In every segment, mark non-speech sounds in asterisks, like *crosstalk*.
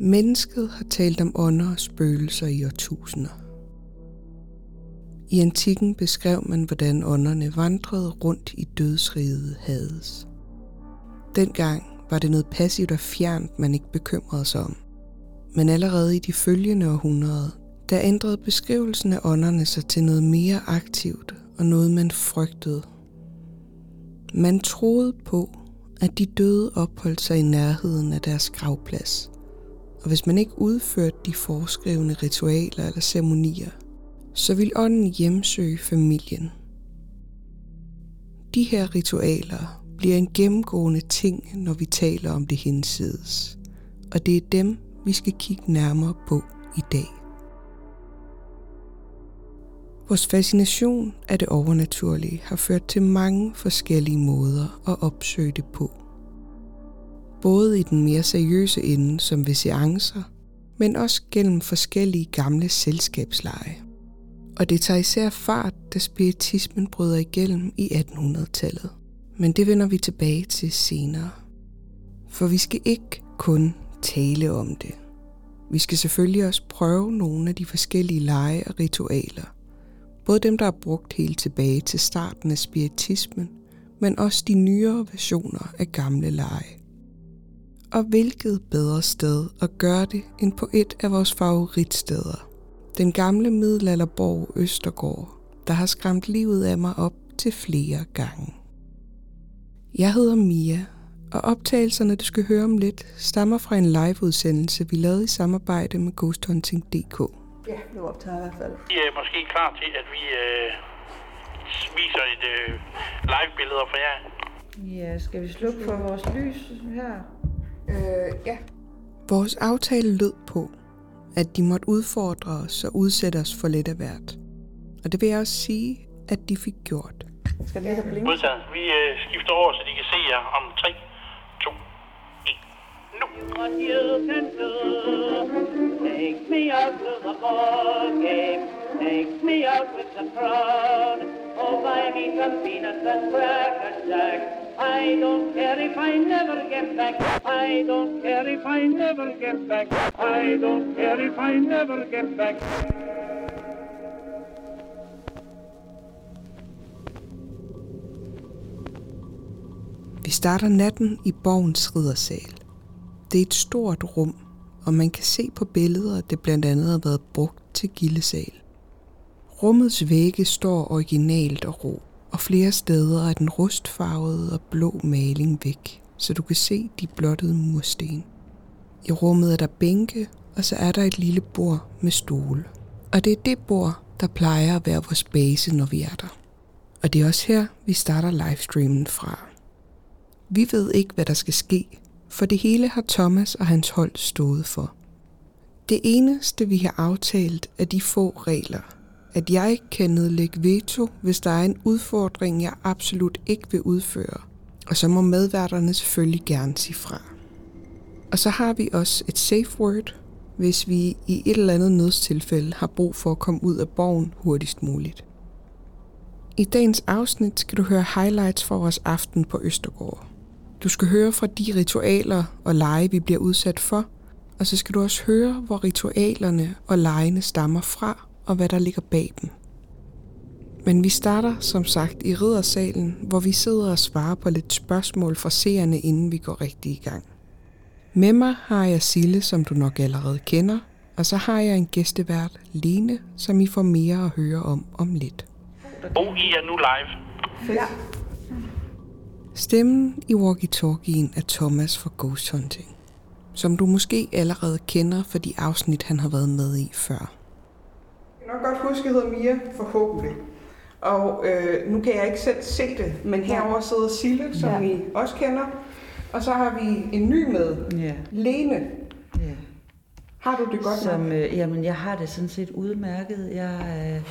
Mennesket har talt om ånder og spøgelser i årtusinder. I antikken beskrev man, hvordan ånderne vandrede rundt i dødsriget Hades. Dengang var det noget passivt og fjernt, man ikke bekymrede sig om. Men allerede i de følgende århundreder, der ændrede beskrivelsen af ånderne sig til noget mere aktivt og noget, man frygtede. Man troede på, at de døde opholdt sig i nærheden af deres gravplads. Og hvis man ikke udførte de foreskrevne ritualer eller ceremonier, så vil ånden hjemsøge familien. De her ritualer bliver en gennemgående ting, når vi taler om det hinsides. Og det er dem, vi skal kigge nærmere på i dag. Vores fascination af det overnaturlige har ført til mange forskellige måder at opsøge det på. Både i den mere seriøse ende, som ved seancer, men også gennem forskellige gamle selskabsleje. Og det tager især fart, da spiritismen bryder igennem i 1800-tallet. Men det vender vi tilbage til senere. For vi skal ikke kun tale om det. Vi skal selvfølgelig også prøve nogle af de forskellige lege og ritualer. Både dem, der er brugt helt tilbage til starten af spiritismen, men også de nyere versioner af gamle lege. Og hvilket bedre sted at gøre det end på et af vores favoritsteder. Den gamle middelalderborg Østergård, der har skræmt livet af mig op til flere gange. Jeg hedder Mia, og optagelserne, du skal høre om lidt, stammer fra en liveudsendelse, vi lavede i samarbejde med ghosthunting.dk. Ja, det optager i hvert fald. Vi er måske klar til, at vi øh, viser et øh, live-billeder for jer. Ja, skal vi slukke for vores lys her? Øh, ja. Vores aftale lød på, at de måtte udfordre os og udsætte os for lidt af hvert. Og det vil jeg også sige, at de fik gjort. Skal det ikke blinke? Modtaget. Vi øh, skifter over, så de kan se jer om 3, 2, 1. Nu! Take me out to the ball game. Take me out with the crowd. Oh, buy me some peanuts and cracker jack. I don't care if I never get back. I don't care if I never get back. I don't care if I never get back. Vi starter natten i borgens riddersal. Det er et stort rum, og man kan se på billeder, at det blandt andet har været brugt til gildesal. Rummets vægge står originalt og ro, og flere steder er den rustfarvede og blå maling væk, så du kan se de blottede mursten. I rummet er der bænke, og så er der et lille bord med stole. Og det er det bord, der plejer at være vores base, når vi er der. Og det er også her, vi starter livestreamen fra. Vi ved ikke, hvad der skal ske, for det hele har Thomas og hans hold stået for. Det eneste, vi har aftalt, er de få regler. At jeg kan nedlægge veto, hvis der er en udfordring, jeg absolut ikke vil udføre. Og så må medværterne selvfølgelig gerne sige fra. Og så har vi også et safe word, hvis vi i et eller andet nødstilfælde har brug for at komme ud af borgen hurtigst muligt. I dagens afsnit skal du høre highlights fra vores aften på Østergård. Du skal høre fra de ritualer og lege, vi bliver udsat for, og så skal du også høre, hvor ritualerne og legene stammer fra, og hvad der ligger bag dem. Men vi starter som sagt i riddersalen, hvor vi sidder og svarer på lidt spørgsmål fra seerne, inden vi går rigtig i gang. Med mig har jeg Sille, som du nok allerede kender, og så har jeg en gæstevært, Lene, som I får mere at høre om om lidt. Og I er nu live. Ja. Stemmen i walkie-talkien er Thomas fra Ghost Hunting, som du måske allerede kender for de afsnit, han har været med i før. Jeg kan nok godt huske, at jeg hedder Mia, forhåbentlig. Og øh, nu kan jeg ikke selv se det, men herover sidder Sille, som Ja. I også kender. Og så har vi en ny med, Ja, Lene. ja. Har du det godt Som, nok? øh, jamen, jeg har det sådan set udmærket. Jeg, øh,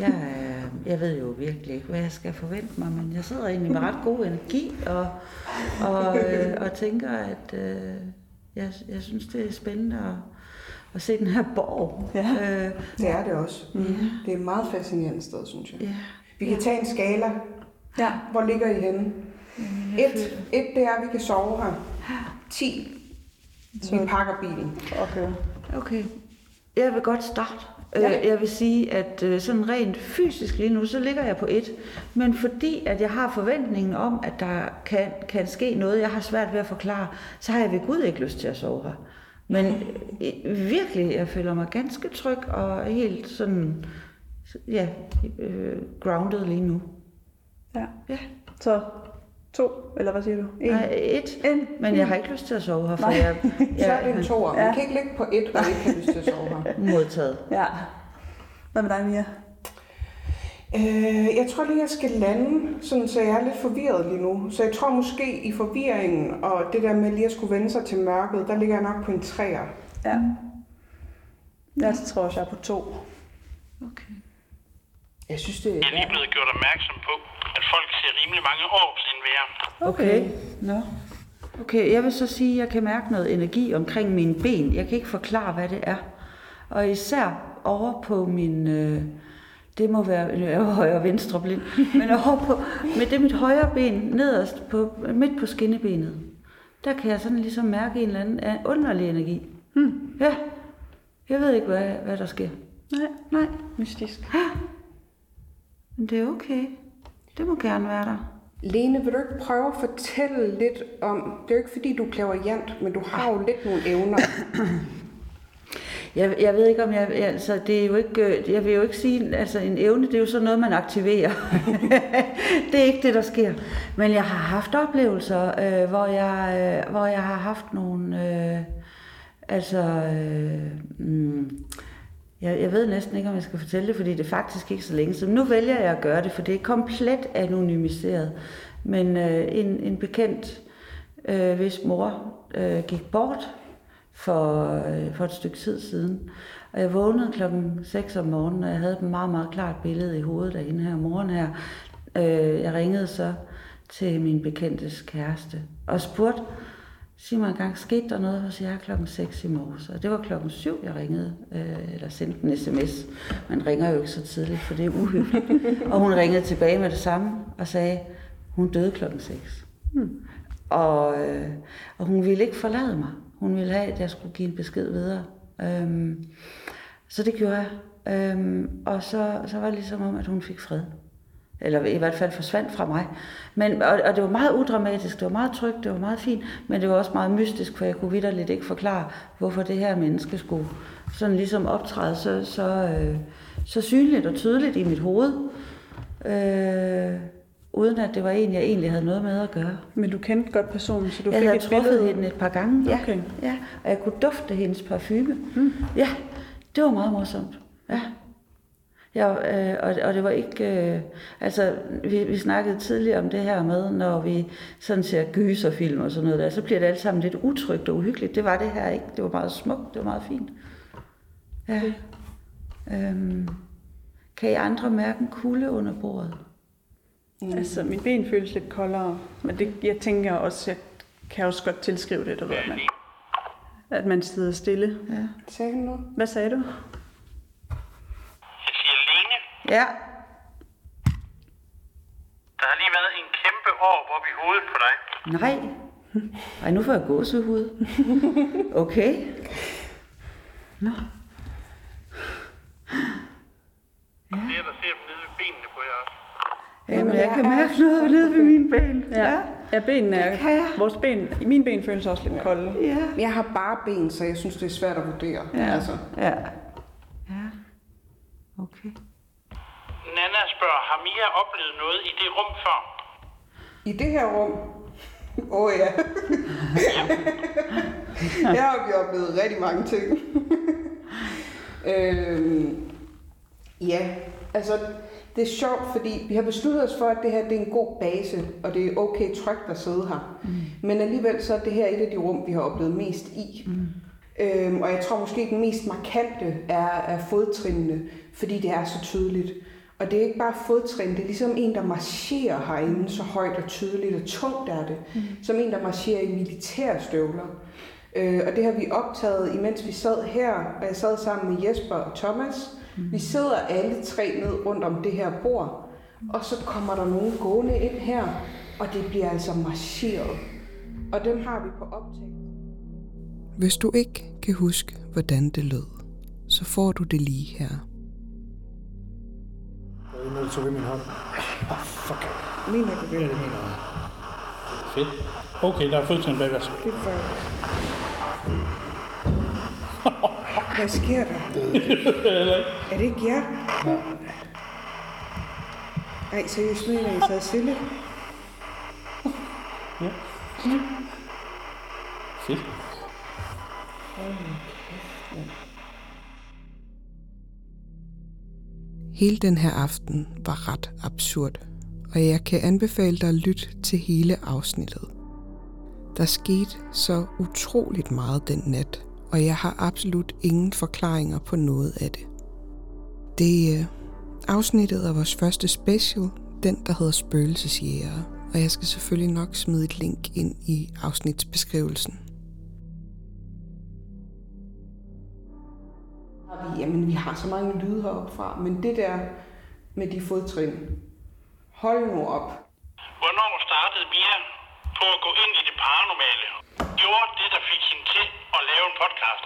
jeg, øh, jeg ved jo virkelig ikke, hvad jeg skal forvente mig, men jeg sidder egentlig med ret god energi og, og, øh, og tænker, at øh, jeg, jeg synes, det er spændende at, at se den her borg. Ja. Øh, Det er det også. ja, Det er et meget fascinerende sted, synes jeg. ja. Vi kan tage en skala. Ja. Hvor ligger I henne? Jeg Et, et det er, at vi kan sove her. 10. Vi pakker bilen. Okay. Okay. Jeg vil godt starte. Ja. Ja. Jeg vil sige, at øh, sådan rent fysisk lige nu, så ligger jeg på et. Men fordi at jeg har forventningen om, at der kan, kan ske noget, jeg har svært ved at forklare, så har jeg ved Gud ikke lyst til at sove her. Men øh, virkelig, jeg føler mig ganske tryg og helt sådan, ja, øh, grounded lige nu. Ja. Ja. Så to, eller hvad siger du? En. Nej, et. En. Men jeg har ikke lyst til at sove her, for Nej. jeg, *laughs* Så er det jeg en toer. Man Ja. kan ikke ligge på et, og ikke have lyst til at sove her. *laughs* modtaget. Ja. Hvad med dig, Mia? Øh, jeg tror lige, jeg skal lande, sådan, så jeg er lidt forvirret lige nu. Så jeg tror måske i forvirringen, og det der med lige at skulle vende sig til mørket, der ligger jeg nok på en træer. Ja. Jeg tror også, jeg er på to. Okay. Jeg synes, det Jeg er lige blevet gjort opmærksom på, folk ser rimelig mange års indvære. Okay. Nå. Okay, jeg vil så sige, at jeg kan mærke noget energi omkring mine ben. Jeg kan ikke forklare, hvad det er. Og især over på min... Øh, det må være jeg er højre og venstre blind. *laughs* Men over på, med det mit højre ben nederst på, midt på skinnebenet. Der kan jeg sådan ligesom mærke en eller anden øh, underlig energi. Hmm. Ja. Jeg ved ikke, hvad, hvad der sker. Nej. Nej, Mystisk. men det er okay. Det må gerne være der. Lene, vil du ikke prøve at fortælle lidt om, det er jo ikke fordi, du er klaverjant, men du har jo lidt nogle evner. Jeg, jeg ved ikke om jeg, altså det er jo ikke, øh, jeg vil jo ikke sige, altså en evne, det er jo sådan noget, man aktiverer. *laughs* det er ikke det, der sker. Men jeg har haft oplevelser, øh, hvor, jeg, øh, hvor jeg har haft nogle, øh, altså, øh, mm, jeg, jeg ved næsten ikke, om jeg skal fortælle det, fordi det er faktisk ikke så længe siden. Nu vælger jeg at gøre det, for det er komplet anonymiseret. Men øh, en, en bekendt, øh, hvis mor øh, gik bort for, øh, for et stykke tid siden. Og jeg vågnede klokken 6 om morgenen, og jeg havde et meget, meget klart billede i hovedet af hende her moren her. Øh, jeg ringede så til min bekendtes kæreste og spurgte, sig mig engang, skete der noget hos jer klokken 6 i morges? Og det var klokken 7, jeg ringede, øh, eller sendte en sms. Man ringer jo ikke så tidligt, for det er uhyggeligt. og hun ringede tilbage med det samme og sagde, hun døde klokken 6. Hmm. Og, øh, og hun ville ikke forlade mig. Hun ville have, at jeg skulle give en besked videre. Øhm, så det gjorde jeg. Øhm, og så, så var det ligesom om, at hun fik fred. Eller i hvert fald forsvandt fra mig. Men, og, og det var meget udramatisk, det var meget trygt, det var meget fint, men det var også meget mystisk, for jeg kunne vidderligt ikke forklare, hvorfor det her menneske skulle sådan ligesom optræde så, så, øh, så synligt og tydeligt i mit hoved. Øh, uden at det var en, jeg egentlig havde noget med at gøre. Men du kendte godt personen, så du jeg fik havde et truffet billede. hende et par gange, ja. Okay. ja. Og jeg kunne dufte hendes parfume. Mm. Ja, det var meget morsomt. Ja. Ja, øh, og, og det var ikke... Øh, altså, vi, vi snakkede tidligere om det her med, når vi sådan ser gyserfilm og sådan noget der, så bliver det alt sammen lidt utrygt og uhyggeligt. Det var det her ikke. Det var meget smukt, det var meget fint. Ja. Øhm, kan I andre mærke en kulde under bordet? Mm. Altså, min ben føles lidt koldere, men det, jeg tænker også, jeg kan også godt tilskrive det, du ved, at man, at man sidder stille. Ja. Sagde han noget? Hvad sagde du? Ja. der har lige været en kæmpe orb op i hovedet på dig. Nej. Ej, nu får jeg gåsehud. Okay. Nå. Det er der ser nede ved benene på jer også. Jamen, jeg kan mærke noget nede ved mine ben. Ja, ja benene er, kan jeg. vores ben, mine ben føles også lidt kolde. Ja. Jeg har bare ben, så jeg synes, det er svært at vurdere. Ja. Altså. Ja. Ja. Okay. Nana spørger, har Mia oplevet noget i det rum før? I det her rum, åh oh, ja. *laughs* jeg har jo oplevet rigtig mange ting. *laughs* øhm, ja, altså det er sjovt, fordi vi har besluttet os for, at det her det er en god base, og det er okay trygt at sidde her. Mm. Men alligevel så er det her et af de rum, vi har oplevet mest i. Mm. Øhm, og jeg tror måske, den mest markante er, er fodtrinene, fordi det er så tydeligt. Og det er ikke bare fodtrin, det er ligesom en, der marcherer herinde så højt og tydeligt, og tungt er det. Mm. Som en, der marcherer i militærstøvler. Øh, og det har vi optaget, imens vi sad her, og jeg sad sammen med Jesper og Thomas. Mm. Vi sidder alle tre ned rundt om det her bord, og så kommer der nogen gående ind her, og det bliver altså marcheret. Og dem har vi på optagelse. Hvis du ikke kan huske, hvordan det lød, så får du det lige her. Er til at tage min hånd. Ah, fuck. Mener du Ja, det? det mener jeg. Fedt. Okay, der er fødselsdagen bag os. Det er. Hvad sker der? *laughs* er det ikke jer? Ej, seriøst, mener I taget stille? Fedt. Hele den her aften var ret absurd, og jeg kan anbefale dig at lytte til hele afsnittet. Der skete så utroligt meget den nat, og jeg har absolut ingen forklaringer på noget af det. Det er afsnittet af vores første special, den der hedder Spøgelsesjæger, og jeg skal selvfølgelig nok smide et link ind i afsnitsbeskrivelsen. Vi, jamen, vi har så mange lyde heroppe fra, men det der med de fodtrin, hold nu op. Hvornår startede Mia på at gå ind i det paranormale? Gjorde det, der fik hende til at lave en podcast?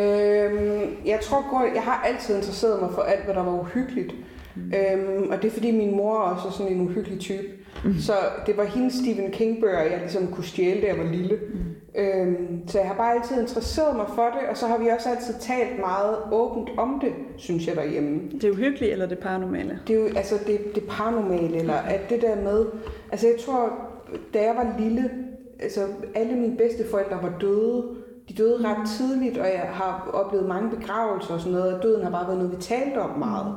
Øhm, jeg tror godt, jeg har altid interesseret mig for alt, hvad der var uhyggeligt. Mm. Øhm, og det er fordi min mor også er sådan en uhyggelig type. Mm. Så det var hendes Stephen King-bøger, jeg ligesom kunne stjæle, da jeg var lille. Mm. Øhm, så jeg har bare altid interesseret mig for det, og så har vi også altid talt meget åbent om det, synes jeg derhjemme. Det er uhyggeligt, eller det paranormale? Det er jo altså det, det paranormale, eller at det der med... Altså jeg tror, da jeg var lille, altså alle mine bedsteforældre var døde. De døde ret tidligt, og jeg har oplevet mange begravelser og sådan noget, og døden har bare været noget, vi talte om meget.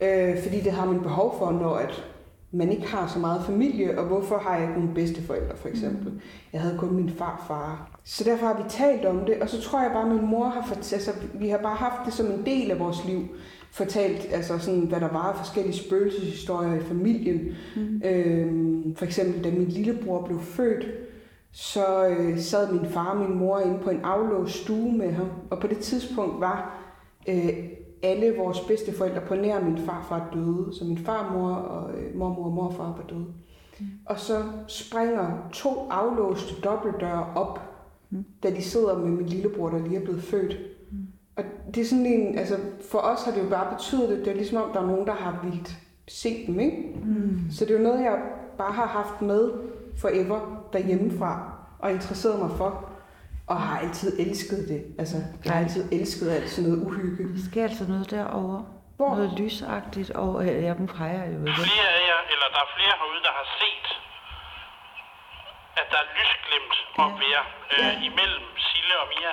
Øh, fordi det har man behov for, når at man ikke har så meget familie, og hvorfor har jeg ikke nogen bedsteforældre, for eksempel. Jeg havde kun min farfar. Så derfor har vi talt om det, og så tror jeg bare, at min mor har fortalt, altså vi har bare haft det som en del af vores liv, fortalt, altså sådan, hvad der var forskellige spøgelseshistorier i familien. Mm. Øhm, for eksempel, da min lillebror blev født, så øh, sad min far og min mor inde på en aflåst stue med ham, og på det tidspunkt var øh, alle vores bedsteforældre på nær min farfar døde, så min farmor og øh, mormor og morfar var døde. Mm. Og så springer to aflåste dobbeltdøre op, mm. da de sidder med min lillebror, der lige er blevet født. Mm. Og det er sådan en, altså for os har det jo bare betydet, at det er ligesom om, der er nogen, der har vildt se dem, ikke? Mm. Så det er jo noget, jeg bare har haft med forever derhjemmefra, og interesseret mig for, og har altid elsket det. Altså, jeg har altid elsket alt sådan noget uhygge. Der sker altså noget derovre. Hvor? Noget lysagtigt, og øh, ja, dem peger jo igen. Flere af jer, eller der er flere herude, der har set, at der er lysglimt op ved jer, øh, imellem Sille og Mia.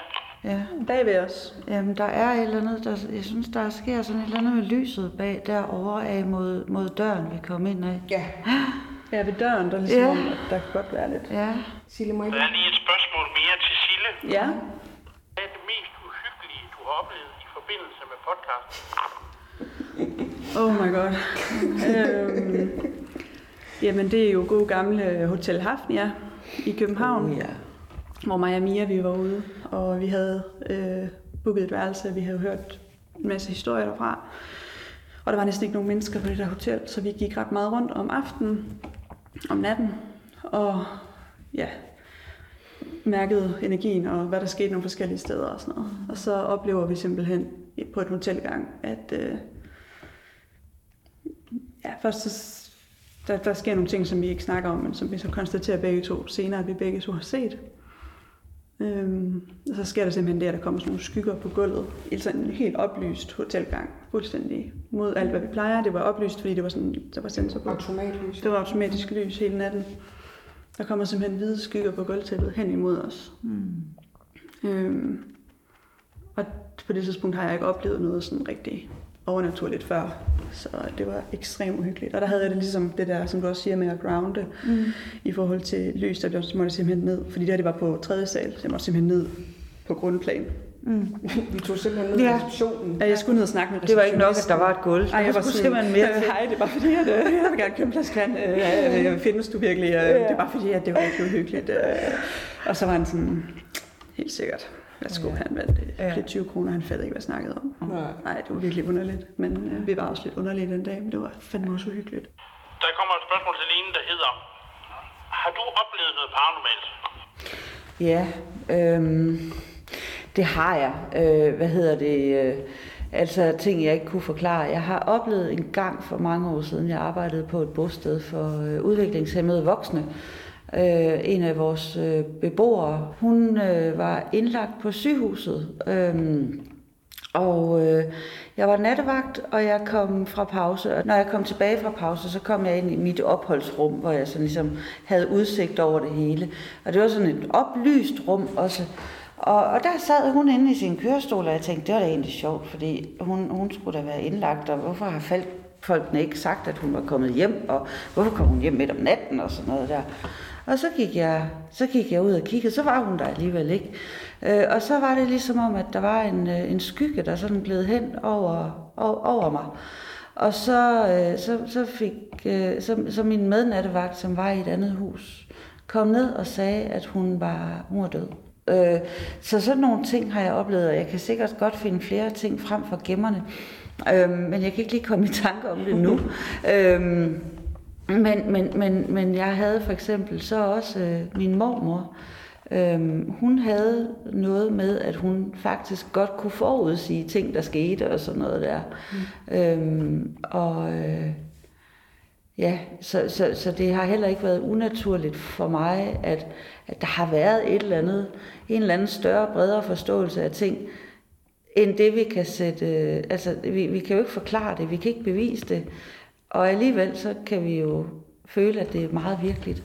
Ja. Bag ved os. Jamen, der er et eller andet, der, jeg synes, der sker sådan et eller andet med lyset bag derovre af mod, mod døren, vi kom ind af. Ja, *gasps* Ja, ved døren, der er ligesom Ja. der kan godt være lidt. Ja, Sille, må jeg Der er lige et spørgsmål mere til. Ja, Hvad er det mest uhyggelige, du har oplevet i forbindelse med podcast? oh my god. øhm, jamen, det er jo god gamle Hotel Hafnia i København. oh, ja. hvor mig og Mia vi var ude, og vi havde øh, booket et værelse, vi havde hørt en masse historier derfra. Og der var næsten ikke nogen mennesker på det der hotel, så vi gik ret meget rundt om aftenen, om natten, og ja, mærkede energien og hvad der skete nogle forskellige steder og sådan noget. Og så oplever vi simpelthen på et hotelgang, at øh, ja, først så, der, der sker nogle ting, som vi ikke snakker om, men som vi så konstaterer begge to senere, at vi begge to har set. Øhm, og så sker der simpelthen det, at der kommer sådan nogle skygger på gulvet i sådan en helt oplyst hotelgang, fuldstændig mod alt, hvad vi plejer. Det var oplyst, fordi det var sådan, der var sensor på. automatlys. Det var automatisk lys hele natten. Der kommer simpelthen hvide skygger på gulvtæppet hen imod os. Mm. Øhm, og på det tidspunkt har jeg ikke oplevet noget sådan rigtig overnaturligt før. Så det var ekstremt uhyggeligt. Og der havde jeg det ligesom det der, som du også siger med at grounde, mm. i forhold til lys, der måtte jeg simpelthen ned. Fordi det her, det var på tredje sal, så jeg måtte simpelthen ned på grundplan. Vi tog simpelthen ned i Ja. receptionen. Ja, jeg skulle ned og snakke med Det var ikke nok, at der var et gulv. Ej, jeg var skulle simpelthen mere *laughs* øh, hej, det var fordi, at øh, jeg vil gerne købe en flaske vand. Øh, øh, findes du virkelig? Øh, det var fordi, at det var ikke uhyggeligt. Øh. Og så var han sådan, helt sikkert, værsgo, ja. han valgte Ja. ja. 20 kroner, han fattede ikke, hvad jeg snakkede om. Nej. Nej, det var virkelig underligt. Men øh, vi var også lidt underlige den dag, men det var fandme også uhyggeligt. Der kommer et spørgsmål til Lene, der hedder, har du oplevet noget paranormalt? Ja, øhm, det har jeg. Øh, hvad hedder det? Øh, altså ting, jeg ikke kunne forklare. Jeg har oplevet en gang for mange år siden, jeg arbejdede på et bosted for øh, udviklingshemmede voksne. Øh, en af vores øh, beboere, hun øh, var indlagt på sygehuset. Øh, og øh, jeg var nattevagt, og jeg kom fra pause. Og når jeg kom tilbage fra pause, så kom jeg ind i mit opholdsrum, hvor jeg så ligesom havde udsigt over det hele. Og det var sådan et oplyst rum også. Og, og der sad hun inde i sin kørestol, og jeg tænkte, det var da egentlig sjovt, fordi hun, hun skulle da være indlagt, og hvorfor har folk, folkene ikke sagt, at hun var kommet hjem, og hvorfor kom hun hjem midt om natten og sådan noget der. Og så gik jeg, så gik jeg ud og kiggede, så var hun der alligevel ikke. Øh, og så var det ligesom om, at der var en, øh, en skygge, der sådan gled hen over, over, over mig. Og så, øh, så, så fik øh, så, så min mednattevagt, som var i et andet hus, kom ned og sagde, at hun var, hun var død. Øh, så sådan nogle ting har jeg oplevet, og jeg kan sikkert godt finde flere ting frem fra gemmerne. Øh, men jeg kan ikke lige komme i tanke om det nu. *laughs* øh, men, men, men, men jeg havde for eksempel så også øh, min mormor. Øhm, hun havde noget med, at hun faktisk godt kunne forudsige ting, der skete og sådan noget der. Mm. Øhm, og øh, ja, så, så, så det har heller ikke været unaturligt for mig, at, at der har været et eller andet, en eller anden større, bredere forståelse af ting, end det vi kan sætte, øh, altså vi, vi kan jo ikke forklare det, vi kan ikke bevise det, og alligevel så kan vi jo føle, at det er meget virkeligt.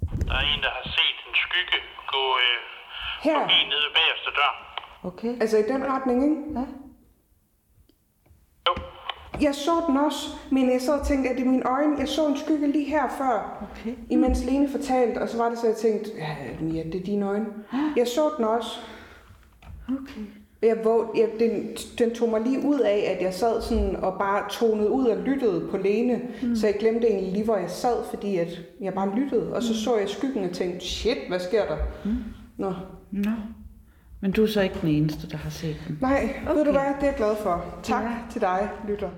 Der er en, der har set en skygge gå øh, Her? forbi nede ved bagerste dør. Okay? Altså i den retning, ikke? Ja. Jeg så den også, men jeg sad og tænkte, at det er mine øjne. Jeg så en skygge lige her før, Okay. imens Lene fortalte, og så var det så, jeg tænkte, ja, Mia, det er dine øjne. Jeg så den også. Okay. Jeg, våg, jeg, den, den tog mig lige ud af, at jeg sad sådan og bare tonede ud og lyttede på Lene. Mm. Så jeg glemte egentlig lige, hvor jeg sad, fordi at jeg bare lyttede. Og så så jeg skyggen og tænkte, shit, hvad sker der? Mm. Nå, Nå. Men du er så ikke den eneste, der har set den. nej, okay. ved du hvad, det er jeg glad for. Tak ja. til dig, lytter.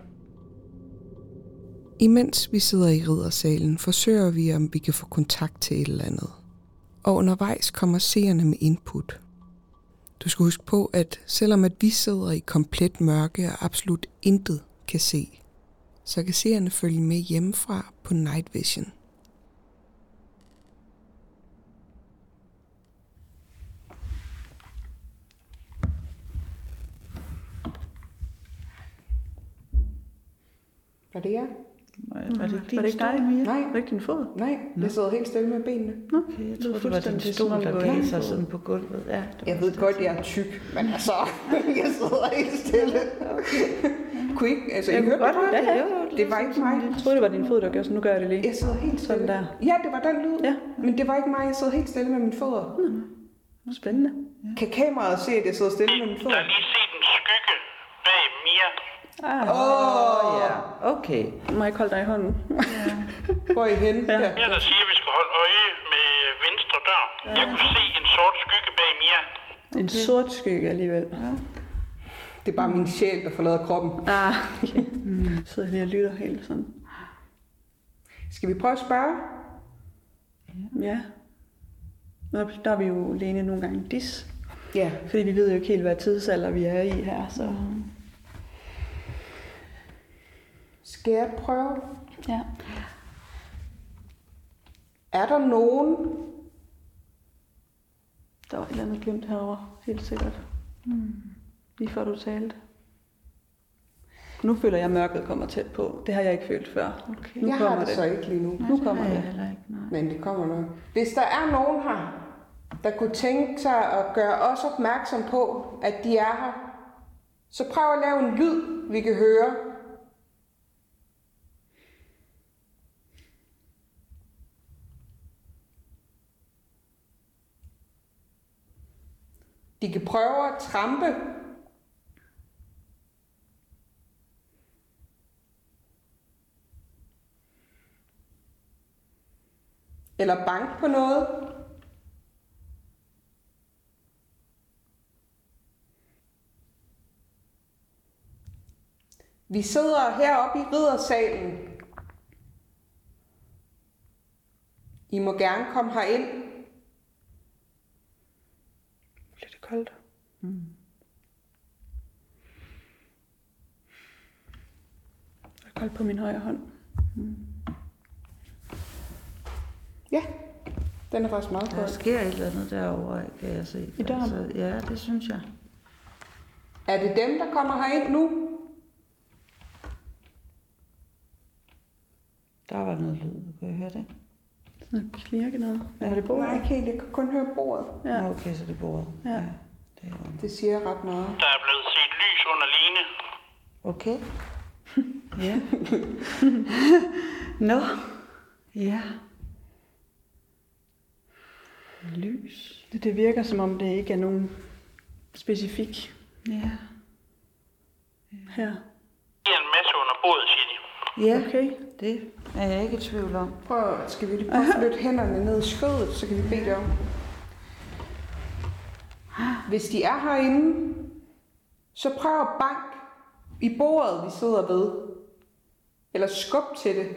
Imens vi sidder i riddersalen, forsøger vi, om vi kan få kontakt til et eller andet. Og undervejs kommer seerne med input. Du skal huske på, at selvom at vi sidder i komplet mørke og absolut intet kan se, så kan seerne følge med hjemmefra på Night Vision. Var det jer? Var det ikke, Var det ikke dig? Mia? Nej. Var det ikke din fod? Nej, jeg sidder helt stille med benene. Okay, jeg troede, det var din fuldstændig stol, der gav sig på- sådan på gulvet. Ja, det Jeg var ved godt, jeg er tyk, men altså, *laughs* jeg sidder helt stille. Kunne I ikke, altså, I Jeg kunne hørte godt det? det, ja. Det var ikke mig. Jeg troede, det var din fod, der gjorde, så nu gør jeg det lige. Jeg sidder helt Sådan stille. der. Ja, det var den lyd. Ja. Men det var ikke mig, jeg sidder helt stille med mine fødder. Spændende. Kan kameraet se, at jeg sidder stille med mine der fødder? er lige set en skygge bag Mia. Ah, Åh, ja. Okay. må jeg ikke holde dig i hånden? Hvor er I henne? Ja. Ja. Mia, der siger, at vi skal holde øje med venstre dør. Jeg kunne se en sort skygge bag Mia. En sort skygge alligevel. Det er bare min sjæl, der forlader kroppen. Ah, okay. Mm. Sidder lige og lytter helt sådan. Skal vi prøve at spørge? Ja. Nå, Der er vi jo Lene nogle gange dis. Ja. Fordi vi ved jo ikke helt, hvad tidsalder vi er i her. Så. Skal jeg prøve? Ja. Er der nogen, Der var et eller andet glimt herovre, helt sikkert. Mm. Lige før du talte. Nu føler jeg, at mørket kommer tæt på. Det har jeg ikke følt før. Okay. Nu jeg kommer har det, det. så ikke lige nu. Nu kommer Nej, jeg det. heller ikke. Nej. Men det kommer nok. Hvis der er nogen her, der kunne tænke sig at gøre os opmærksom på, at de er her, så prøv at lave en lyd, vi kan høre. De kan prøve at trampe. Eller banke på noget. Vi sidder heroppe i riddersalen. I må gerne komme herind. Koldt? Jeg er koldt på min højre hånd. Ja, den er faktisk meget Der kold. sker et eller andet derovre, kan jeg se. I døren? Altså, ja, det synes jeg. Er det dem, der kommer herind nu? Der var noget lyd. Kan jeg høre det? Noget klirke noget. Er det bordet? Nej, ikke helt. Jeg kan kun høre bordet. Ja. Ja. Okay, så det er bordet. Ja. det er. Det siger ret meget. Der er blevet set lys under Line. Okay. *laughs* ja. *laughs* Nå. Ja. Lys. Det, det virker som om det ikke er nogen specifik Ja. her. Det er en masse under bordet, siger de. Ja, Okay. det er jeg ikke i tvivl om. Prøv, skal vi lige prøve at flytte hænderne ned i skødet, så kan vi bede det om. Hvis de er herinde, så prøv at bank i bordet, vi sidder ved. Eller skub til det.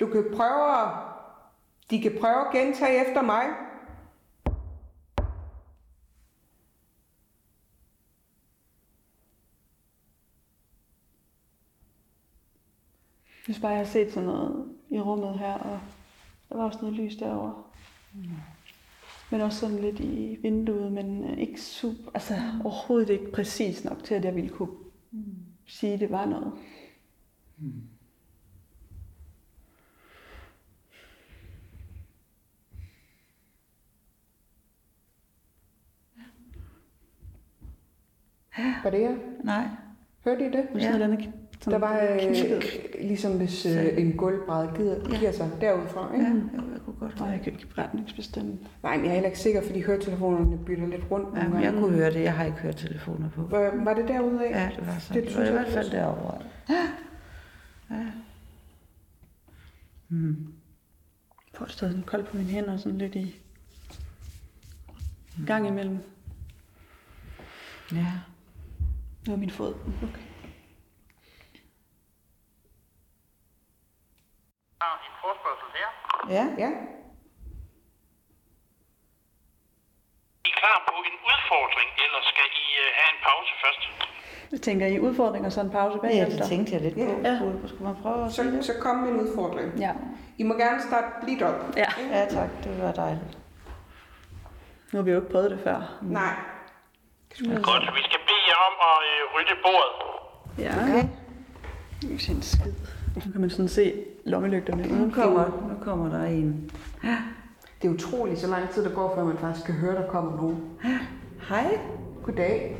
Du kan prøve at... De kan prøve at gentage efter mig. Synes bare, jeg har set sådan noget i rummet her, og der var også noget lys derovre. Men også sådan lidt i vinduet, men øh, ikke super, altså overhovedet ikke præcis nok til, at jeg ville kunne sige, at det var noget. Var det her? Nej. Hørte I det? Men sådan Ja. noget, er Der var øh, ligesom hvis øh, en gulvbræd giver, giver sig derudfra, ikke? Ja, jo, jeg kunne godt Nej, jeg kan ikke retningsbestemme. Nej, men jeg er heller ikke sikker, fordi høretelefonerne bytter lidt rundt. Ja, nogle men jeg kunne høre det. Jeg har ikke hørt telefoner på. Var, var det derude af? Ja, det var så. Det Det, var i hvert fald derovre. *gasps* Ja. Ja. Mm. Jeg får stadig sådan koldt på mine hænder, sådan lidt i gang imellem. Ja. Nu er min fod. Okay. Der er en forspørgsel Ja. Ja. I er klar på en udfordring, eller skal I øh, have en pause først? Jeg tænker, I udfordringer så en pause Ja, bagefter? det tænkte jeg lidt på. Ja. Ja. Skulle, man prøve at Så, det? så kom med en udfordring. Ja. I må gerne starte blidt op. ja. Ja, tak. Det var dejligt. Nu har vi jo ikke prøvet det før. Nej. Godt, vi skal bede jer om at øh, rydde bordet. Ja. Okay. Kan se en skid. Nu kan man sådan se lommelygterne. Nu kommer, nu kommer der en. Det er utroligt, så lang tid der går, før man faktisk kan høre, der kommer nogen. Hej. Goddag.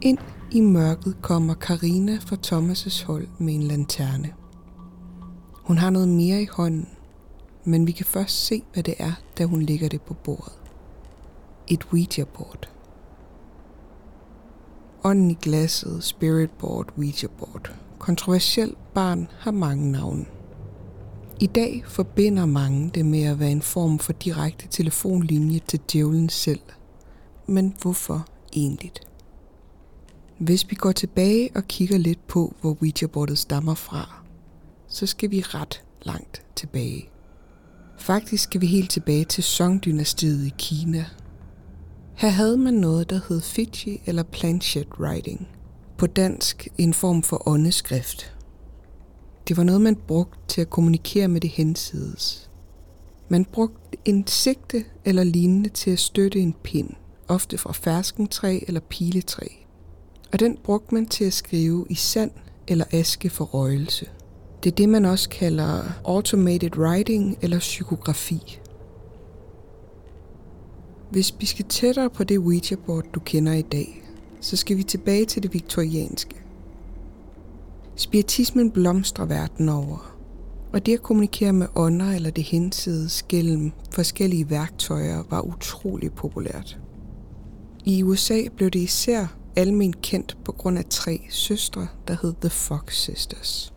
Ind i mørket kommer Karina fra Thomas' hold med en lanterne. Hun har noget mere i hånden, men vi kan først se, hvad det er, da hun lægger det på bordet. Et Ouija-board. Ånden i glasset, spirit board, Ouija board kontroversiel barn har mange navne. I dag forbinder mange det med at være en form for direkte telefonlinje til djævlen selv. Men hvorfor egentlig? Hvis vi går tilbage og kigger lidt på, hvor Ouija-boardet stammer fra, så skal vi ret langt tilbage. Faktisk skal vi helt tilbage til Song-dynastiet i Kina. Her havde man noget, der hed Fiji eller Planchet Writing. På dansk en form for åndeskrift. Det var noget, man brugte til at kommunikere med det hensides. Man brugte en sigte eller lignende til at støtte en pind, ofte fra ferskentræ eller piletræ og den brugte man til at skrive i sand eller aske for røgelse. Det er det, man også kalder automated writing eller psykografi. Hvis vi skal tættere på det Ouija-board, du kender i dag, så skal vi tilbage til det viktorianske. Spiritismen blomstrer verden over, og det at kommunikere med ånder eller det hensides gennem forskellige værktøjer var utrolig populært. I USA blev det især almindeligt kendt på grund af tre søstre, der hed The Fox Sisters.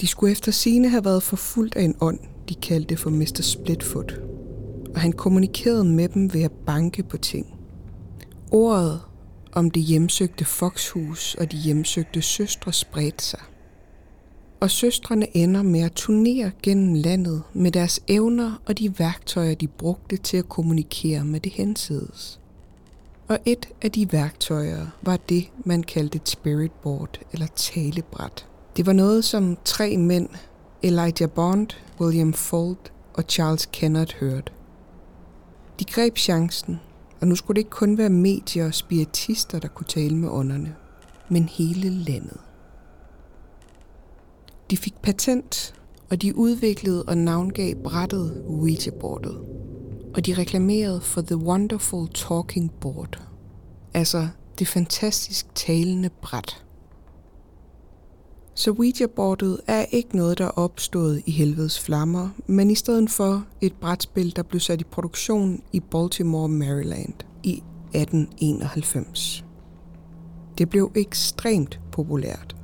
De skulle efter sine have været forfulgt af en ånd, de kaldte for Mr. Splitfoot, og han kommunikerede med dem ved at banke på ting. Ordet om det hjemsøgte Foxhus og de hjemsøgte søstre spredte sig. og søstrene ender med at turnere gennem landet med deres evner og de værktøjer, de brugte til at kommunikere med det hensides. Og et af de værktøjer var det, man kaldte et spirit board eller talebræt. Det var noget, som tre mænd, Elijah Bond, William Fold og Charles Kennard, hørte. De greb chancen, og nu skulle det ikke kun være medier og spiritister, der kunne tale med ånderne, men hele landet. De fik patent, og de udviklede og navngav brættet Ouija-boardet. Og de reklamerede for The Wonderful Talking Board, altså det fantastisk talende bræt. Så Ouija-bordet er ikke noget, der er opstået i helvedes flammer, men i stedet for et brætspil, der blev sat i produktion i Baltimore, Maryland i 1891. Det blev ekstremt populært,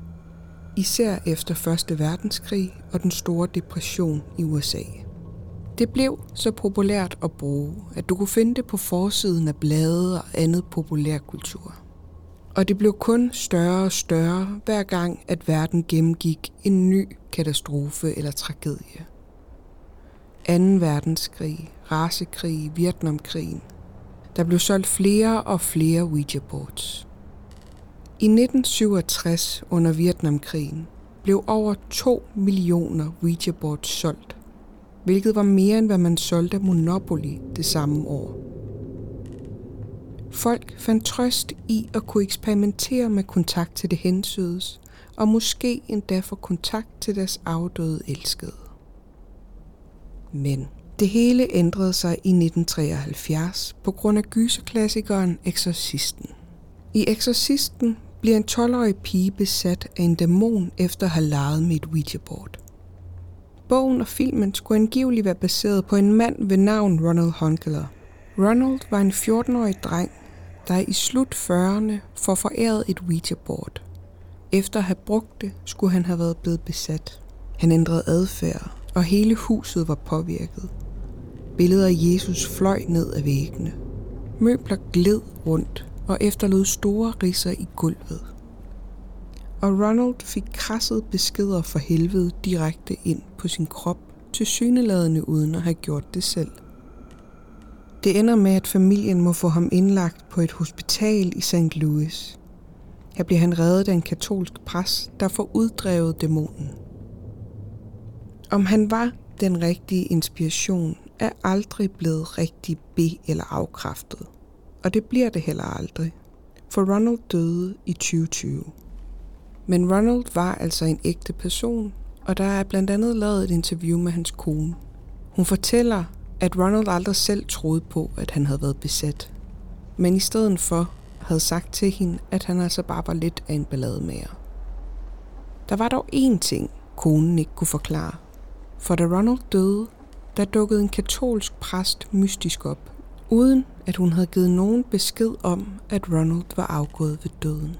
især efter 1. verdenskrig og den store depression i USA. Det blev så populært at bruge, at du kunne finde det på forsiden af blade og andet populærkultur. Og det blev kun større og større, hver gang at verden gennemgik en ny katastrofe eller tragedie. 2. verdenskrig, rasekrig, Vietnamkrigen. Der blev solgt flere og flere Ouija-boards. I 1967 under Vietnamkrigen blev over 2 millioner Ouija-boards solgt, hvilket var mere end hvad man solgte af Monopoly det samme år. Folk fandt trøst i at kunne eksperimentere med kontakt til det hensydes, og måske endda få kontakt til deres afdøde elskede. Men det hele ændrede sig i 1973 på grund af gyserklassikeren Exorcisten. I Exorcisten bliver en 12-årig pige besat af en dæmon efter at have leget med et Ouija-board. Bogen og filmen skulle angiveligt være baseret på en mand ved navn Ronald Hunkeler. Ronald var en 14-årig dreng, der i slut 40'erne får foræret et Ouija-board. Efter at have brugt det, skulle han have været blevet besat. Han ændrede adfærd, og hele huset var påvirket. Billeder af Jesus fløj ned ad væggene. Møbler gled rundt og efterlod store risser i gulvet. Og Ronald fik krasset beskeder for helvede direkte ind på sin krop, til syneladende uden at have gjort det selv. Det ender med, at familien må få ham indlagt på et hospital i St. Louis. Her bliver han reddet af en katolsk præst, der får uddrevet dæmonen. Om han var den rigtige inspiration, er aldrig blevet rigtig be- eller afkræftet. Og det bliver det heller aldrig. For Ronald døde i 2020. Men Ronald var altså en ægte person, og der er blandt andet lavet et interview med hans kone. Hun fortæller, at Ronald aldrig selv troede på, at han havde været besat. Men i stedet for havde sagt til hende, at han altså bare var lidt af en ballademager. Der var dog én ting, konen ikke kunne forklare. For da Ronald døde, der dukkede en katolsk præst mystisk op, uden at hun havde givet nogen besked om, at Ronald var afgået ved døden.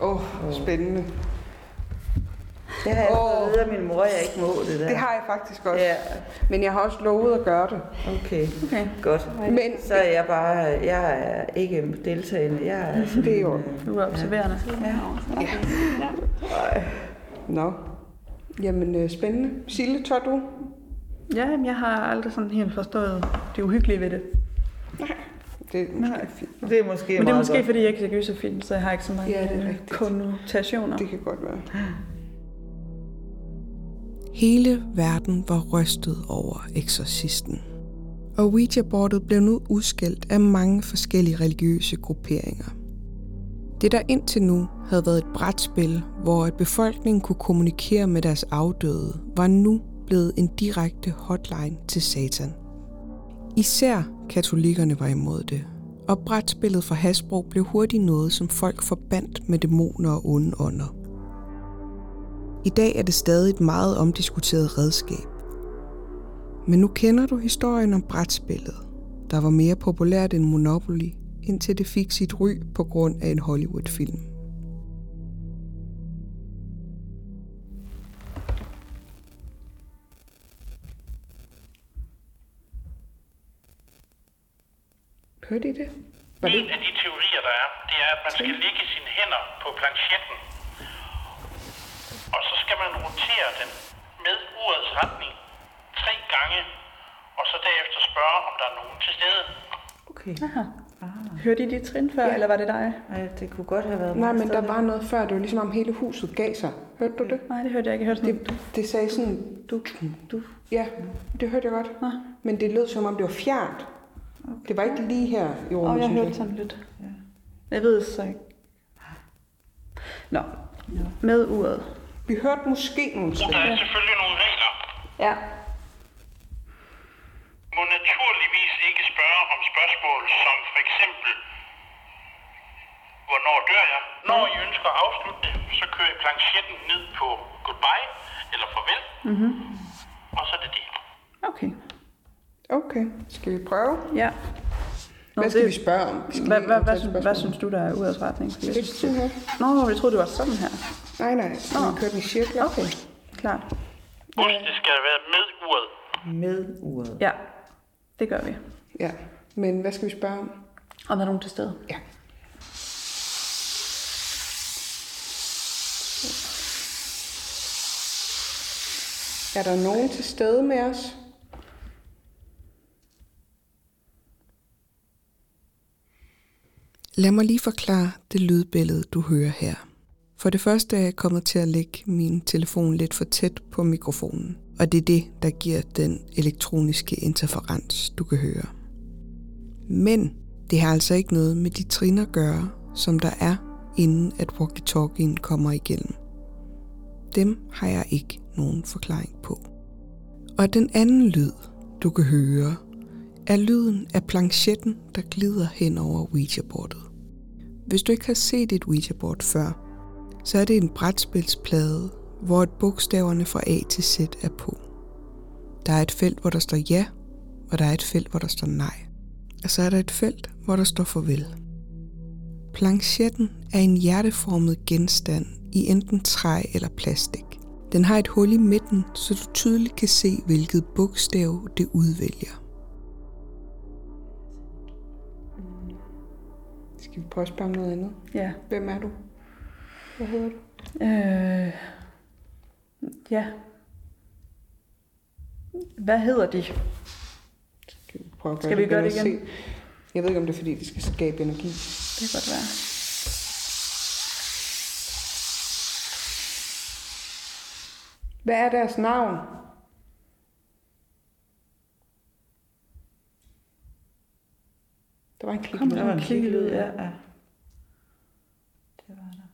Åh, oh, spændende. Det har jeg Åh. fået at vide af min mor, jeg ikke må det der. Det har jeg faktisk også. Ja, Men jeg har også lovet at gøre det. okay. okay. Godt. Men Så er jeg bare, jeg er ikke deltagende. Jeg er sådan, *laughs* det er jo... Du er observerende. Ja. Nå. Jamen, øh, spændende. Sille, tør du? ja, men jeg har aldrig sådan helt forstået det uhyggelige ved det. Det er måske fint. Det er måske Men det er måske, godt. fordi jeg ikke ser gyserfilm, så jeg har ikke så mange Ja, det er rigtigt. konnotationer. Det kan godt være. Hele verden var rystet over eksorcisten. Og Ouija-boardet blev nu udskældt af mange forskellige religiøse grupperinger. Det der indtil nu havde været et brætspil, hvor at befolkningen kunne kommunikere med deres afdøde, var nu blevet en direkte hotline til satan. Især katolikkerne var imod det, og brætspillet fra Hasbro blev hurtigt noget, som folk forbandt med dæmoner og onde ånder. I dag er det stadig et meget omdiskuteret redskab. Men nu kender du historien om brætspillet, der var mere populært end Monopoly, indtil det fik sit ry på grund af en Hollywood-film. Hørte I det? Var det? En af de teorier, der er, det er, at man skal lægge sine hænder på planchetten. Og så skal man rotere den med urets retning tre gange, og så derefter spørge, om der er nogen til stede. Okay. Hørte I de trin før, ja. eller var det dig? Ej, det kunne godt have været Nej, men der var noget før. Det var ligesom om hele huset gav sig. Hørte du det? Nej, det hørte jeg ikke. Jeg hørte Det, det sagde sådan... du, du. Ja, det hørte jeg godt. Nå. Men det lød som om, det var fjernt. Det var ikke lige her i Og rummet, jeg hørte sådan lidt. Jeg ved det så ikke. Nå, med uret. Vi hørte måske nogle Der skridt. er selvfølgelig nogle regler. Ja. Må naturligvis ikke spørge om spørgsmål som for eksempel, hvornår dør jeg? Når I ønsker at afslutte det, så kører I planchetten ned på goodbye eller farvel. Mm-hmm. Og så er det det. Okay. Okay, skal vi prøve? Ja. Nå, Hvad skal det- vi spørge om? Skal Hvad, lige hvad, hvad, hvad synes du, der er udets retning? Fordi jeg Det er synes, sådan her. Nå, jeg troede, det var sådan her. Nej, nej. Vi kørte den i cirkler. Okay, klart. Husk, det skal være med uret. Med uret. Ja, det gør vi. Ja, men hvad skal vi spørge om? Om der er nogen til stede. Ja. Er der nogen til stede med os? Lad mig lige forklare det lydbillede, du hører her. For det første er jeg kommet til at lægge min telefon lidt for tæt på mikrofonen, og det er det, der giver den elektroniske interferens, du kan høre. Men det har altså ikke noget med de trin at gøre, som der er, inden at walkie-talkien kommer igennem. Dem har jeg ikke nogen forklaring på. Og den anden lyd, du kan høre, er lyden af planchetten, der glider hen over Ouija-bordet. Hvis du ikke har set et Ouija-board før, så er det en brætspilsplade, hvor et bogstaverne fra A til Z er på. Der er et felt, hvor der står ja, og der er et felt, hvor der står nej. Og så er der et felt, hvor der står farvel. Planchetten er en hjerteformet genstand i enten træ eller plastik. Den har et hul i midten, så du tydeligt kan se, hvilket bogstav det udvælger. Vi prøve at spørge om noget andet? Ja. Hvem er du? Hvad hedder du? Øh, ja. Hvad hedder de? Skal vi prøve at gøre Skal vi gøre det ved at igen? se? Jeg ved ikke, om det er, fordi de skal skabe energi. Det kan godt være. Hvad er deres navn? Der var en klik. Kom, Der var en klikkelyd, ja. ja. Det var der.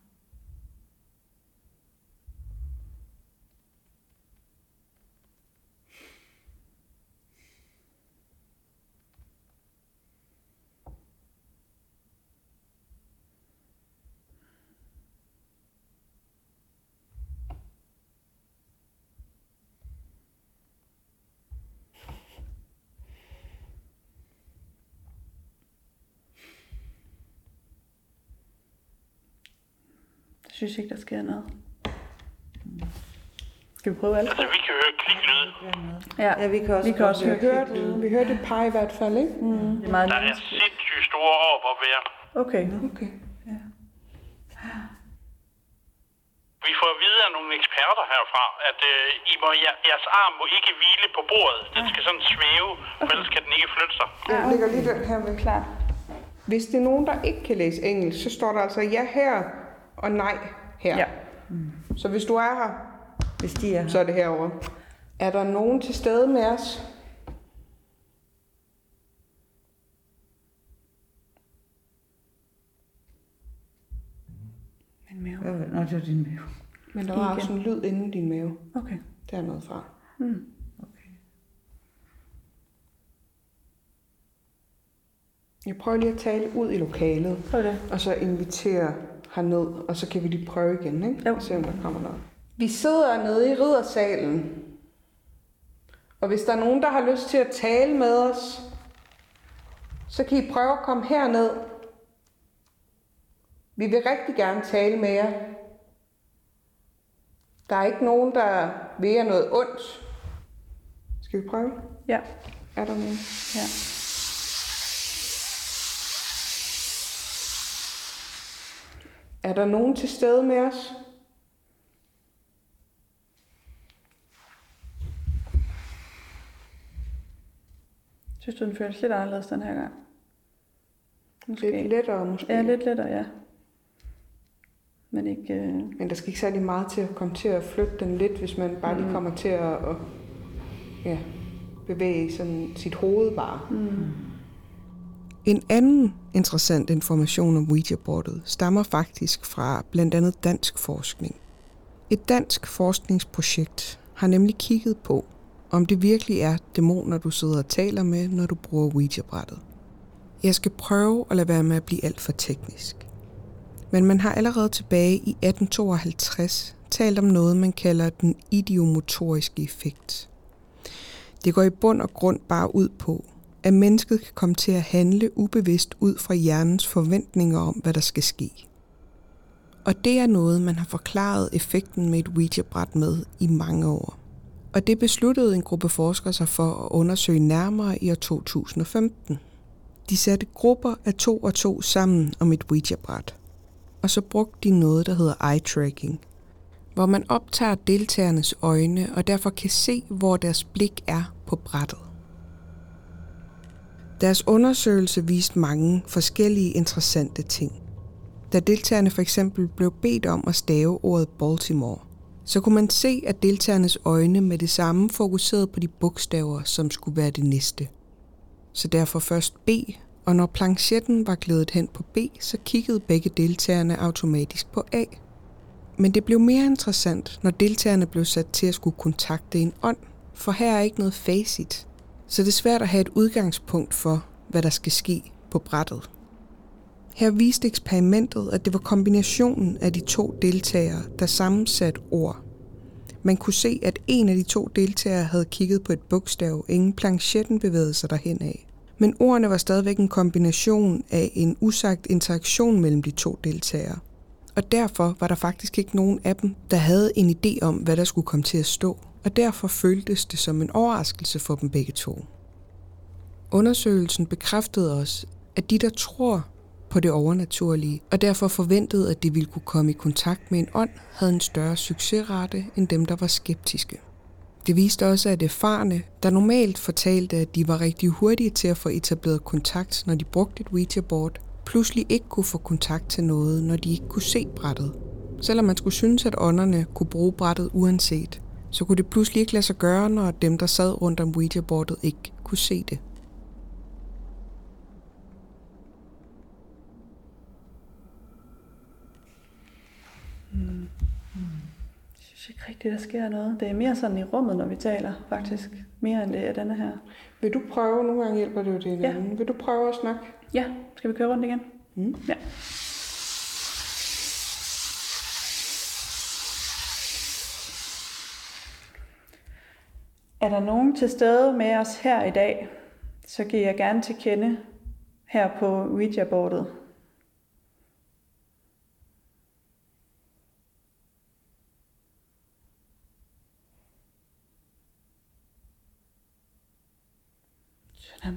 Jeg synes ikke, der sker noget. Skal vi prøve alt? Altså, vi kan høre kliklyde. Ja, Ja, vi kan også vi kan også høre høre Vi hørte, et par i hvert fald, ikke? Mm. Det er meget Der er sindssygt store år at være. Okay. Okay. Vi får at vide af nogle eksperter herfra, at øh, I må, jer- jeres arm må ikke hvile på bordet. Den skal sådan svæve, for ellers kan den ikke flytte sig. Den ligger lige der her med. Klar. Hvis det er nogen, der ikke kan læse engelsk, så står der altså ja her og nej her. Ja. Så hvis du er her, Hvis de er her. så er det herovre. Er der nogen til stede med os? En mave. Hvad- Nå, det var din mave. Men der var Igen. også en lyd inde i din mave. Okay. Der er noget fra. Okay. Jeg prøver lige at tale ud i lokalet, Prøv det. og så invitere herned, og så kan vi lige prøve igen, ikke? Jo. Se om der kommer noget. Vi sidder nede i riddersalen, og hvis der er nogen, der har lyst til at tale med os, så kan I prøve at komme herned. Vi vil rigtig gerne tale med jer. Der er ikke nogen, der vil jer noget ondt. Skal vi prøve? Ja. Er der nogen? Ja. Er der nogen til stede med os? Synes du, den føles lidt anderledes den her gang? Måske. Lidt lettere måske. Ja, lidt lettere, ja. Men ikke... Øh... Men der skal ikke særlig meget til at komme til at flytte den lidt, hvis man bare lige kommer til at, at ja, bevæge sådan sit hoved bare. Mm. En anden interessant information om Ouija-bordet stammer faktisk fra blandt andet dansk forskning. Et dansk forskningsprojekt har nemlig kigget på, om det virkelig er dæmoner, du sidder og taler med, når du bruger Ouija-brættet. Jeg skal prøve at lade være med at blive alt for teknisk. Men man har allerede tilbage i 1852 talt om noget, man kalder den idiomotoriske effekt. Det går i bund og grund bare ud på, at mennesket kan komme til at handle ubevidst ud fra hjernens forventninger om, hvad der skal ske. Og det er noget, man har forklaret effekten med et Ouija-bræt med i mange år. Og det besluttede en gruppe forskere sig for at undersøge nærmere i år 2015. De satte grupper af to og to sammen om et Ouija-bræt. Og så brugte de noget, der hedder eye tracking, hvor man optager deltagernes øjne og derfor kan se, hvor deres blik er på brættet. Deres undersøgelse viste mange forskellige interessante ting. Da deltagerne for eksempel blev bedt om at stave ordet Baltimore, så kunne man se, at deltagernes øjne med det samme fokuserede på de bogstaver, som skulle være det næste. Så derfor først B, og når planchetten var glædet hen på B, så kiggede begge deltagerne automatisk på A. Men det blev mere interessant, når deltagerne blev sat til at skulle kontakte en ånd, for her er ikke noget facit. Så det er svært at have et udgangspunkt for, hvad der skal ske på brættet. Her viste eksperimentet, at det var kombinationen af de to deltagere, der sammensat ord. Man kunne se, at en af de to deltagere havde kigget på et bogstav, ingen planchetten bevægede sig derhen af. Men ordene var stadigvæk en kombination af en usagt interaktion mellem de to deltagere. Og derfor var der faktisk ikke nogen af dem, der havde en idé om, hvad der skulle komme til at stå. Og derfor føltes det som en overraskelse for dem begge to. Undersøgelsen bekræftede os, at de, der tror på det overnaturlige, og derfor forventede, at de ville kunne komme i kontakt med en ånd, havde en større succesrate end dem, der var skeptiske. Det viste også, at erfarne, der normalt fortalte, at de var rigtig hurtige til at få etableret kontakt, når de brugte et Ouija-board, pludselig ikke kunne få kontakt til noget, når de ikke kunne se brættet. Selvom man skulle synes, at ånderne kunne bruge brættet uanset, så kunne det pludselig ikke lade sig gøre, når dem, der sad rundt om Ouija-boardet, ikke kunne se det. Jeg synes ikke rigtigt, der sker noget. Det er mere sådan i rummet, når vi taler, faktisk. Mere end det er denne her. Vil du prøve, nogle gange hjælper det jo det Ja. anden. Vil du prøve at snakke? Ja, skal vi køre rundt igen? Mm. Ja. Er der nogen til stede med os her i dag, så giver jeg gerne til kende her på Ouija-bordet.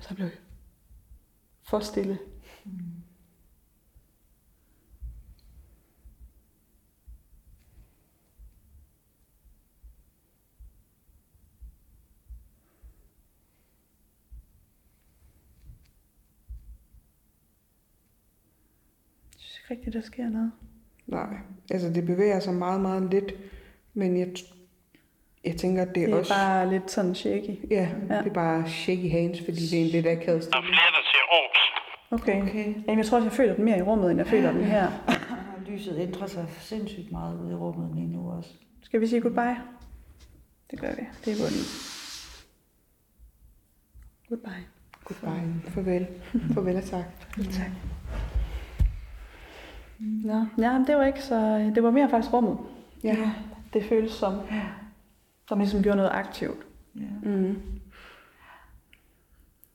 Så blev jeg for stille. Mm synes ikke rigtigt, der sker noget. Nej, altså det bevæger sig meget, meget lidt, men jeg, jeg tænker, at det er, Det er også... bare lidt sådan shaky. Ja, Ja. det er bare shaky hands, fordi det er en lidt akavet Der er flere, der siger års. Okay. Okay. Jamen, jeg tror også, jeg føler den mere i rummet, end jeg føler den her. *laughs* Lyset ændrer sig sindssygt meget ude i rummet lige nu også. Skal vi sige goodbye? Det gør vi. Det er bunden. Goodbye. Goodbye. Farvel. Farvel og tak. *laughs* Tak. Nå, ja, det var ikke så... Det var mere faktisk rummet. Ja. Det føles som, som ligesom gjorde noget aktivt. Ja. Mm.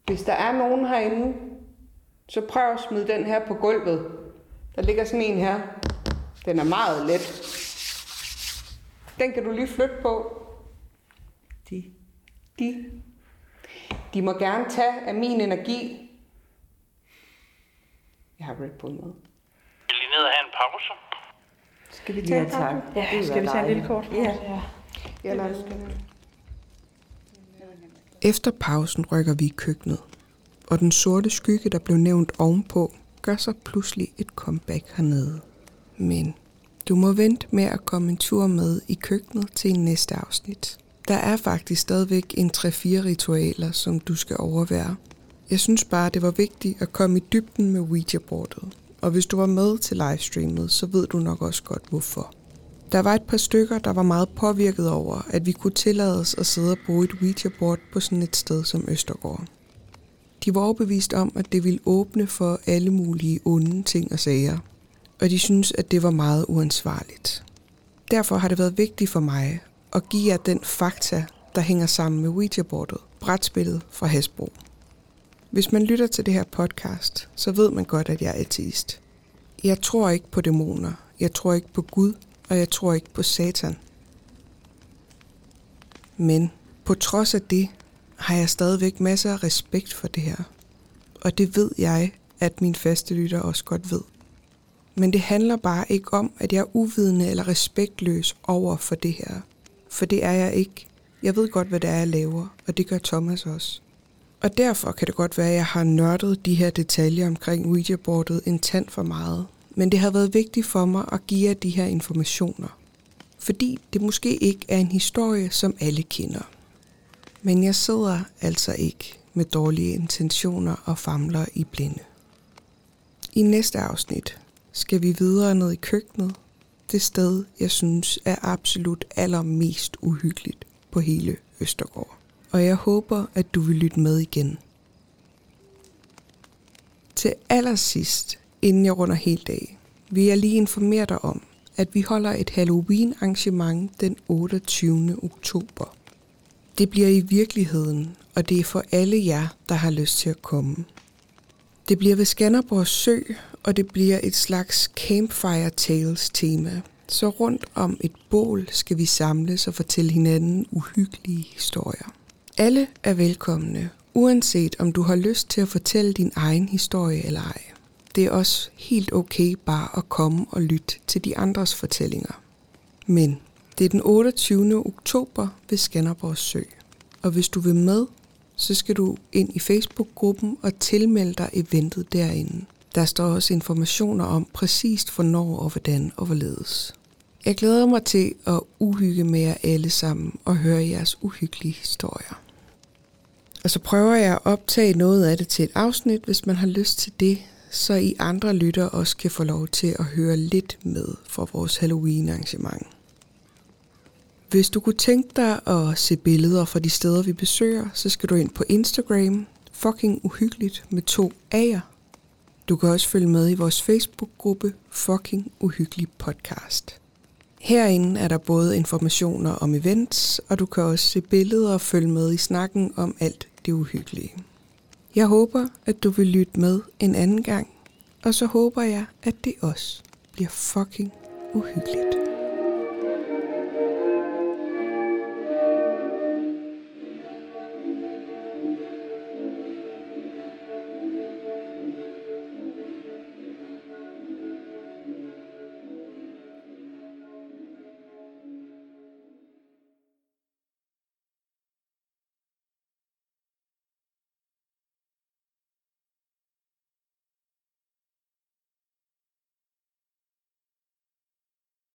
Hvis der er nogen herinde, så prøv at smide den her på gulvet. Der ligger sådan en her. Den er meget let. Den kan du lige flytte på. De. De. De må gerne tage af min energi. Jeg har Red Bull med. Vil I ned og have en pause? Skal vi tage Ja, en tak. Ja, Det skal vi tage en lille kort? Ja. ja. Eller. Efter pausen rykker vi i køkkenet, og den sorte skygge, der blev nævnt ovenpå, gør sig pludselig et comeback hernede. Men du må vente med at komme en tur med i køkkenet til næste afsnit. Der er faktisk stadigvæk en 3-4 ritualer, som du skal overvære. Jeg synes bare, det var vigtigt at komme i dybden med Ouija-bordet. Og hvis du var med til livestreamet, så ved du nok også godt hvorfor. Der var et par stykker, der var meget påvirket over, at vi kunne tillade os at sidde og bruge et Ouija-board på sådan et sted som Østergård. De var overbevist om, at det ville åbne for alle mulige onde ting og sager, og de synes, at det var meget uansvarligt. Derfor har det været vigtigt for mig at give jer den fakta, der hænger sammen med Ouija-bordet, brætspillet fra Hasbro. Hvis man lytter til det her podcast, så ved man godt, at jeg er ateist. Jeg tror ikke på dæmoner, jeg tror ikke på Gud, og jeg tror ikke på Satan. Men på trods af det, har jeg stadigvæk masser af respekt for det her. Og det ved jeg, at min faste lytter også godt ved. Men det handler bare ikke om, at jeg er uvidende eller respektløs over for det her. For det er jeg ikke. Jeg ved godt, hvad det er, jeg laver, og det gør Thomas også. Og derfor kan det godt være, at jeg har nørdet de her detaljer omkring Ouija-boardet en tand for meget. Men det har været vigtigt for mig at give jer de her informationer. Fordi det måske ikke er en historie, som alle kender. Men jeg sidder altså ikke med dårlige intentioner og famler i blinde. I næste afsnit skal vi videre ned i køkkenet. Det sted, jeg synes er absolut allermest uhyggeligt på hele Østergård. Og jeg håber, at du vil lytte med igen. Til allersidst, inden jeg runder helt af, vil jeg lige informere dig om, at vi holder et Halloween-arrangement den 28. oktober. Det bliver i virkeligheden, og det er for alle jer, der har lyst til at komme. Det bliver ved Skanderborg Sø, og det bliver et slags Campfire Tales tema. Så rundt om et bål skal vi samles og fortælle hinanden uhyggelige historier. Alle er velkomne, uanset om du har lyst til at fortælle din egen historie eller ej. Det er også helt okay bare at komme og lytte til de andres fortællinger. Men det er den 28. oktober ved Skanderborg Sø. Og hvis du vil med, så skal du ind i Facebook-gruppen og tilmelde dig eventet derinde. Der står også informationer om præcist hvornår og hvordan og hvorledes. Jeg glæder mig til at uhygge med jer alle sammen og høre jeres uhyggelige historier. Og så prøver jeg at optage noget af det til et afsnit, hvis man har lyst til det, så I andre lytter også kan få lov til at høre lidt med fra vores Halloween-arrangement. Hvis du kunne tænke dig at se billeder fra de steder, vi besøger, så skal du ind på Instagram, fucking uhyggeligt med to A'er. Du kan også følge med i vores Facebook-gruppe, fucking uhyggelig podcast. Herinde er der både informationer om events, og du kan også se billeder og følge med i snakken om alt det uhyggelige. Jeg håber, at du vil lytte med en anden gang, og så håber jeg, at det også bliver fucking uhyggeligt.